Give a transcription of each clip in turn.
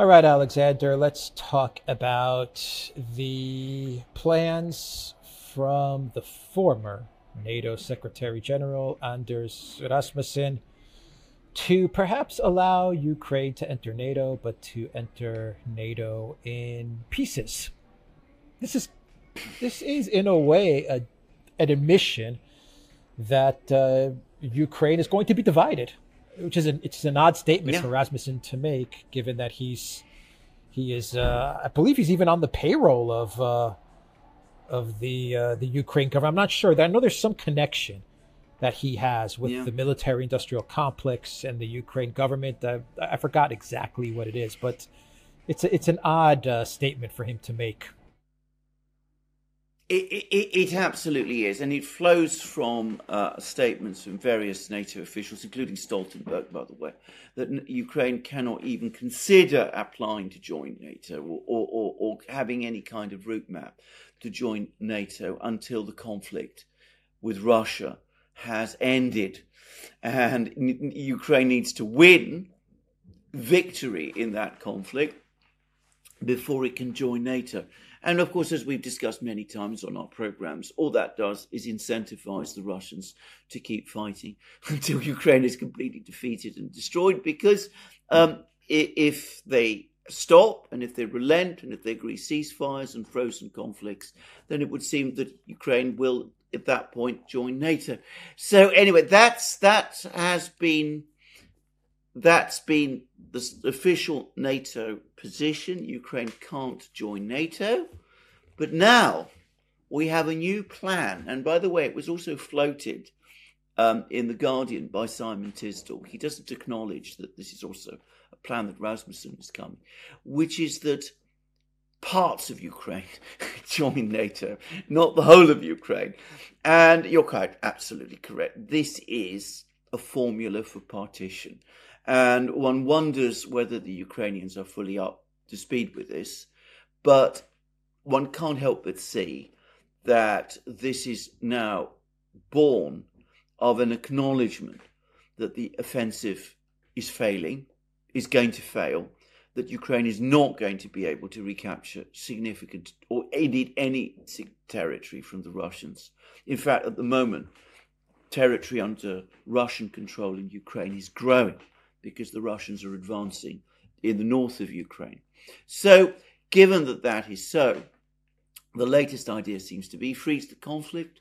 All right, Alexander, let's talk about the plans from the former NATO Secretary General Anders Rasmussen to perhaps allow Ukraine to enter NATO, but to enter NATO in pieces. This is this is in a way a, an admission that uh, Ukraine is going to be divided, which is an it's an odd statement yeah. for Rasmussen to make, given that he's he is uh, I believe he's even on the payroll of uh, of the uh, the Ukraine government. I'm not sure. I know there's some connection that he has with yeah. the military industrial complex and the Ukraine government. I, I forgot exactly what it is, but it's a, it's an odd uh, statement for him to make. It, it, it, absolutely is, and it flows from uh, statements from various NATO officials, including Stoltenberg, by the way, that Ukraine cannot even consider applying to join NATO or, or, or, or having any kind of route map to join NATO until the conflict with Russia has ended. And Ukraine needs to win victory in that conflict before it can join NATO. And of course, as we've discussed many times on our programs, all that does is incentivize the Russians to keep fighting until Ukraine is completely defeated and destroyed. Because um, if they stop and if they relent and if they agree ceasefires and frozen conflicts, then it would seem that Ukraine will at that point join NATO. So anyway, that's that has been that's been the official NATO position. Ukraine can't join NATO, but now we have a new plan. And by the way, it was also floated um, in the Guardian by Simon Tisdall. He doesn't acknowledge that this is also a plan that Rasmussen is coming, which is that parts of Ukraine join NATO, not the whole of Ukraine. And you're quite absolutely correct. This is a formula for partition. And one wonders whether the Ukrainians are fully up to speed with this. But one can't help but see that this is now born of an acknowledgement that the offensive is failing, is going to fail, that Ukraine is not going to be able to recapture significant or indeed any territory from the Russians. In fact, at the moment, territory under Russian control in Ukraine is growing because the Russians are advancing in the north of Ukraine. So, given that that is so, the latest idea seems to be freeze the conflict,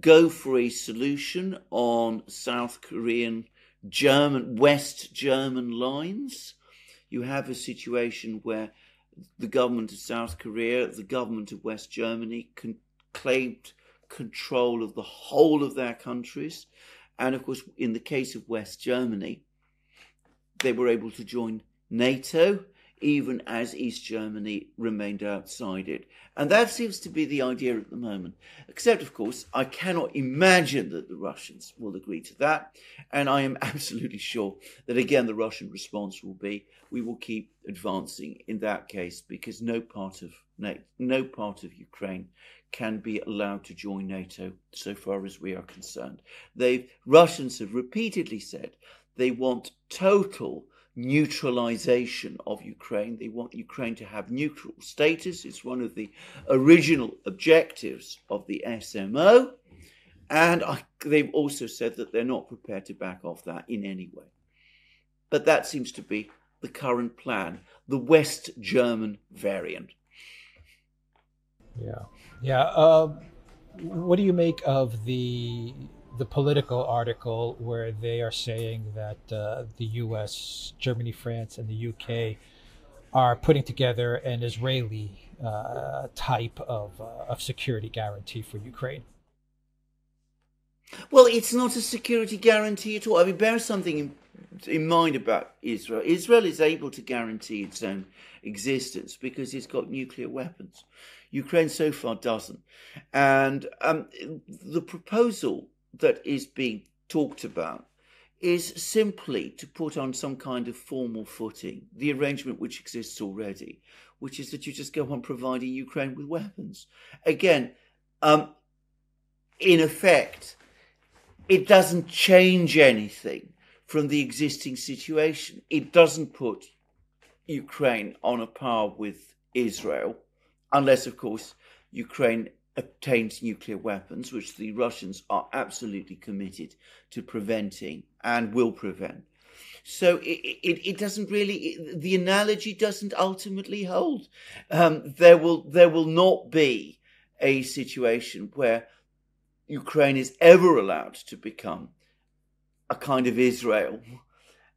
go for a solution on South Korean, German, West German lines you have a situation where the government of South Korea, the government of West Germany con- claimed control of the whole of their countries. And of course, in the case of West Germany, they were able to join NATO even as East Germany remained outside it. And that seems to be the idea at the moment. Except, of course, I cannot imagine that the Russians will agree to that. And I am absolutely sure that, again, the Russian response will be we will keep advancing in that case because no part of NATO, no part of Ukraine can be allowed to join NATO so far as we are concerned. They've, Russians have repeatedly said they want total neutralization of Ukraine. They want Ukraine to have neutral status. It's one of the original objectives of the SMO. And I, they've also said that they're not prepared to back off that in any way. But that seems to be the current plan, the West German variant. Yeah. Yeah. Uh, what do you make of the the Politico article where they are saying that uh, the U.S., Germany, France, and the U.K. are putting together an Israeli uh, type of, uh, of security guarantee for Ukraine. Well, it's not a security guarantee at all. I mean, bear something in, in mind about Israel. Israel is able to guarantee its own existence because it's got nuclear weapons. Ukraine so far doesn't. And um, the proposal that is being talked about is simply to put on some kind of formal footing the arrangement which exists already, which is that you just go on providing Ukraine with weapons. Again, um, in effect, it doesn't change anything from the existing situation. It doesn't put Ukraine on a par with Israel, unless, of course, Ukraine obtains nuclear weapons, which the Russians are absolutely committed to preventing and will prevent. So it, it, it doesn't really, it, the analogy doesn't ultimately hold. Um, there will, there will not be a situation where Ukraine is ever allowed to become a kind of Israel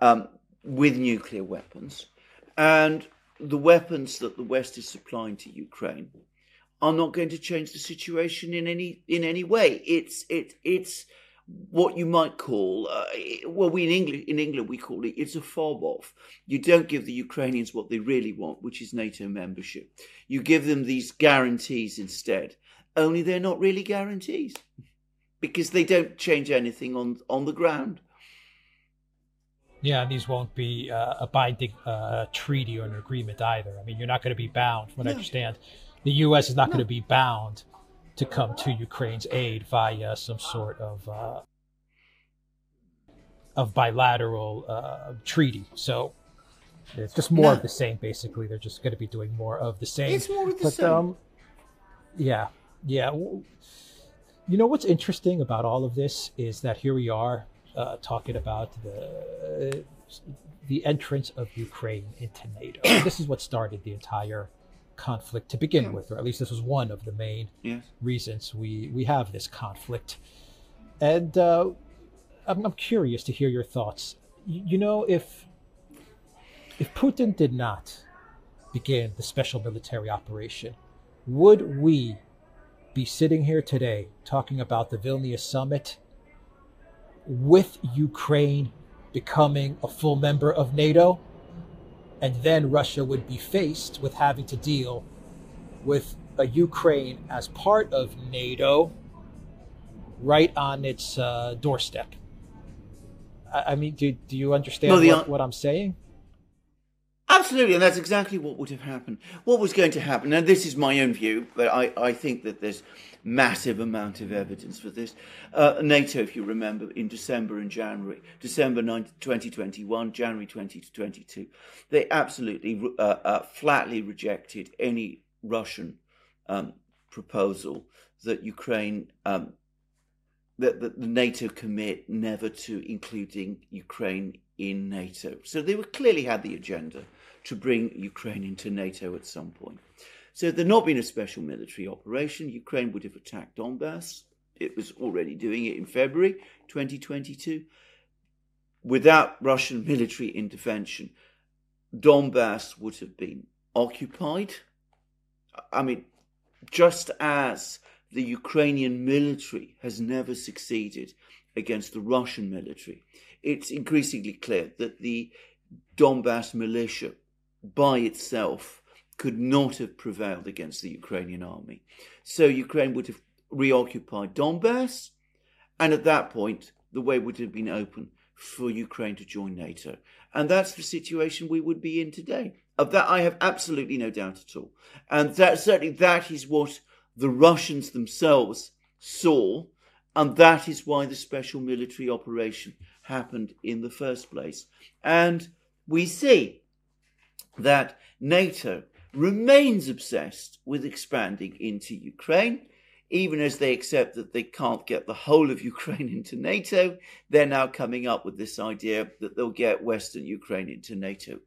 um, with nuclear weapons. And the weapons that the West is supplying to Ukraine are not going to change the situation in any in any way. It's it it's what you might call uh, well we in England in England we call it it's a fob off. You don't give the Ukrainians what they really want, which is NATO membership. You give them these guarantees instead. Only they're not really guarantees because they don't change anything on on the ground. Yeah, and these won't be uh, a binding uh, treaty or an agreement either. I mean, you're not going to be bound, from what no. I understand. The U.S. is not no. going to be bound to come to Ukraine's aid via some sort of uh, of bilateral uh, treaty. So it's just more no. of the same, basically. They're just going to be doing more of the same. It's more of the but, same. Um, yeah, yeah. You know what's interesting about all of this is that here we are uh, talking about the the entrance of Ukraine into NATO. this is what started the entire conflict to begin yeah. with, or at least this was one of the main yes. reasons we we have this conflict. And uh, I'm, I'm, curious to hear your thoughts. You, you know, if if Putin did not begin the special military operation, would we be sitting here today talking about the Vilnius summit with Ukraine becoming a full member of NATO. And then Russia would be faced with having to deal with a Ukraine as part of NATO right on its uh, doorstep. I, I, mean, do, do you understand no, what, what I'm saying? Absolutely, and that's exactly what would have happened. What was going to happen, Now, this is my own view, but I, I think that there's massive amount of evidence for this. Uh, NATO, if you remember, in December and January, December 2021, January 2022, they absolutely uh, uh, flatly rejected any Russian um, proposal that Ukraine, um, that, that the NATO commit never to including Ukraine in NATO. So they were clearly had the agenda to bring Ukraine into NATO at some point. So there not been a special military operation, Ukraine would have attacked Donbass. It was already doing it in February 2022. Without Russian military intervention, Donbass would have been occupied. I mean, just as the Ukrainian military has never succeeded against the Russian military, it's increasingly clear that the Donbass militia by itself could not have prevailed against the Ukrainian army. So Ukraine would have reoccupied Donbass, and at that point, the way would have been open for Ukraine to join NATO. And that's the situation we would be in today. Of that, I have absolutely no doubt at all. And that certainly that is what the Russians themselves saw, and that is why the special military operation happened in the first place. And we see that NATO remains obsessed with expanding into Ukraine. Even as they accept that they can't get the whole of Ukraine into NATO, they're now coming up with this idea that they'll get Western Ukraine into NATO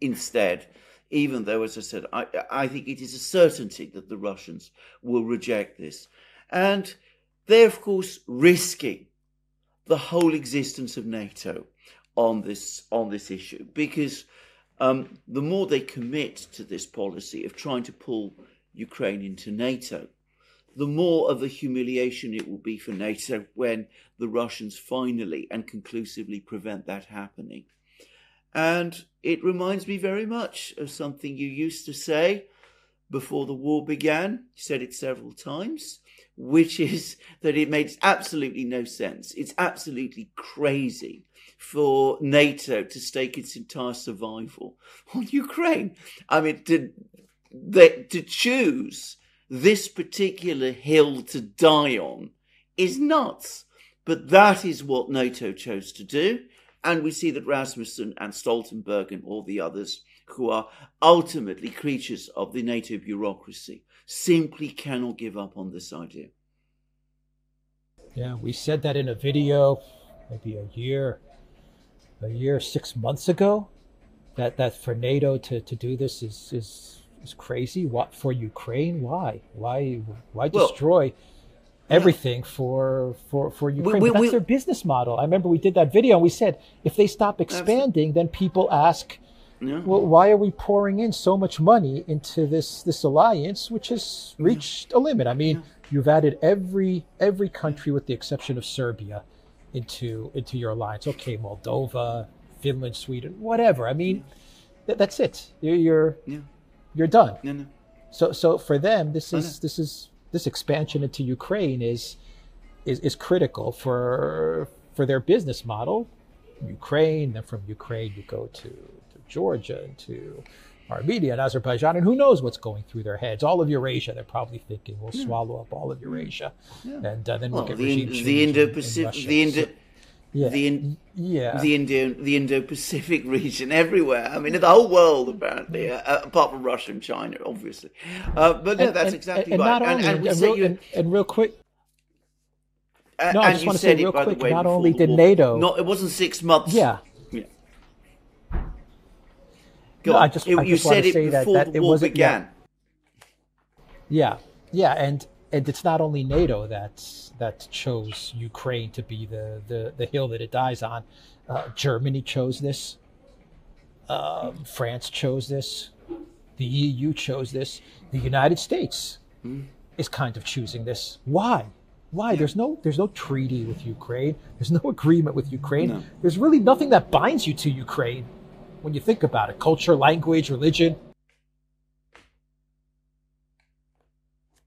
instead. Even though, as I said, I, I think it is a certainty that the Russians will reject this. And they're, of course, risking the whole existence of NATO on this on this issue because um, the more they commit to this policy of trying to pull Ukraine into NATO, the more of a humiliation it will be for NATO when the Russians finally and conclusively prevent that happening. And it reminds me very much of something you used to say before the war began. You said it several times, which is that it makes absolutely no sense. It's absolutely crazy for NATO to stake its entire survival on Ukraine. I mean, to, to choose this particular hill to die on is nuts. But that is what NATO chose to do. And we see that Rasmussen and Stoltenberg and all the others who are ultimately creatures of the NATO bureaucracy simply cannot give up on this idea. Yeah, we said that in a video maybe a year, a year, six months ago, that, that for NATO to, to do this is, is, is crazy. What for Ukraine? Why? Why, why destroy well, everything for, for, for Ukraine? We, we, That's we, their business model. I remember we did that video and we said, if they stop expanding, then people ask, yeah. Well, why are we pouring in so much money into this this alliance, which has reached yeah. a limit? I mean, yeah. you've added every every country with the exception of Serbia into into your alliance. Okay, Moldova, Finland, Sweden, whatever. I mean, th- that's it. You're you're, you're done. No, no. So so for them, this oh, is this is this expansion into Ukraine is is is critical for for their business model. Ukraine, then from Ukraine you go to, to Georgia and to Armenia and Azerbaijan, and who knows what's going through their heads. All of Eurasia, they're probably thinking we'll yeah. swallow up all of Eurasia, yeah. and uh, then we'll, get the, regime the Indo-Pacific, the Indo. So, yeah. The in, yeah the Indo the Indo Pacific region everywhere. I mean, the whole world apparently, uh, apart from Russia and China, obviously. Uh, but no, that's and, exactly and, right. And, and, and, real, you, and, real quick, no, I just want to say real quick. Way, not only did war, NATO, not it wasn't six months. Yeah, Go no, I just, it, I just you said it before that, that the war began. Yeah. yeah, yeah, and and it's not only NATO that that chose Ukraine to be the the, the hill that it dies on. Uh, Germany chose this. Um, France chose this. The EU chose this. The United States mm. is kind of choosing this. Why? Why? Yeah. There's no there's no treaty with Ukraine. There's no agreement with Ukraine. No. There's really nothing that binds you to Ukraine when you think about it culture, language, religion.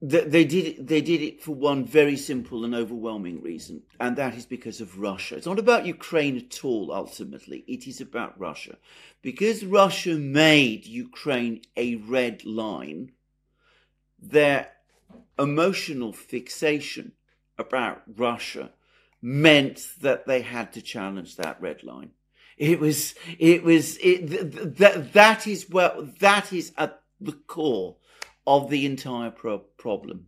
They did. They did it for one very simple and overwhelming reason, and that is because of Russia. It's not about Ukraine at all. Ultimately, it is about Russia, because Russia made Ukraine a red line. Their emotional fixation about Russia meant that they had to challenge that red line. It was, it was, it, that, that is well, that is at the core of the entire pro- problem.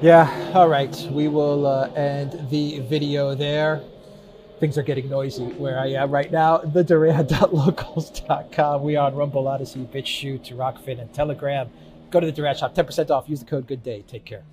Yeah, all right. We will uh, end the video there. Things are getting noisy where I am right now. TheDuran.locals.com. We are on Rumble, Odysee, BitChute, Rokfin, and Telegram. Go to the Durant shop. 10% off. Use the code Good Day. Take care.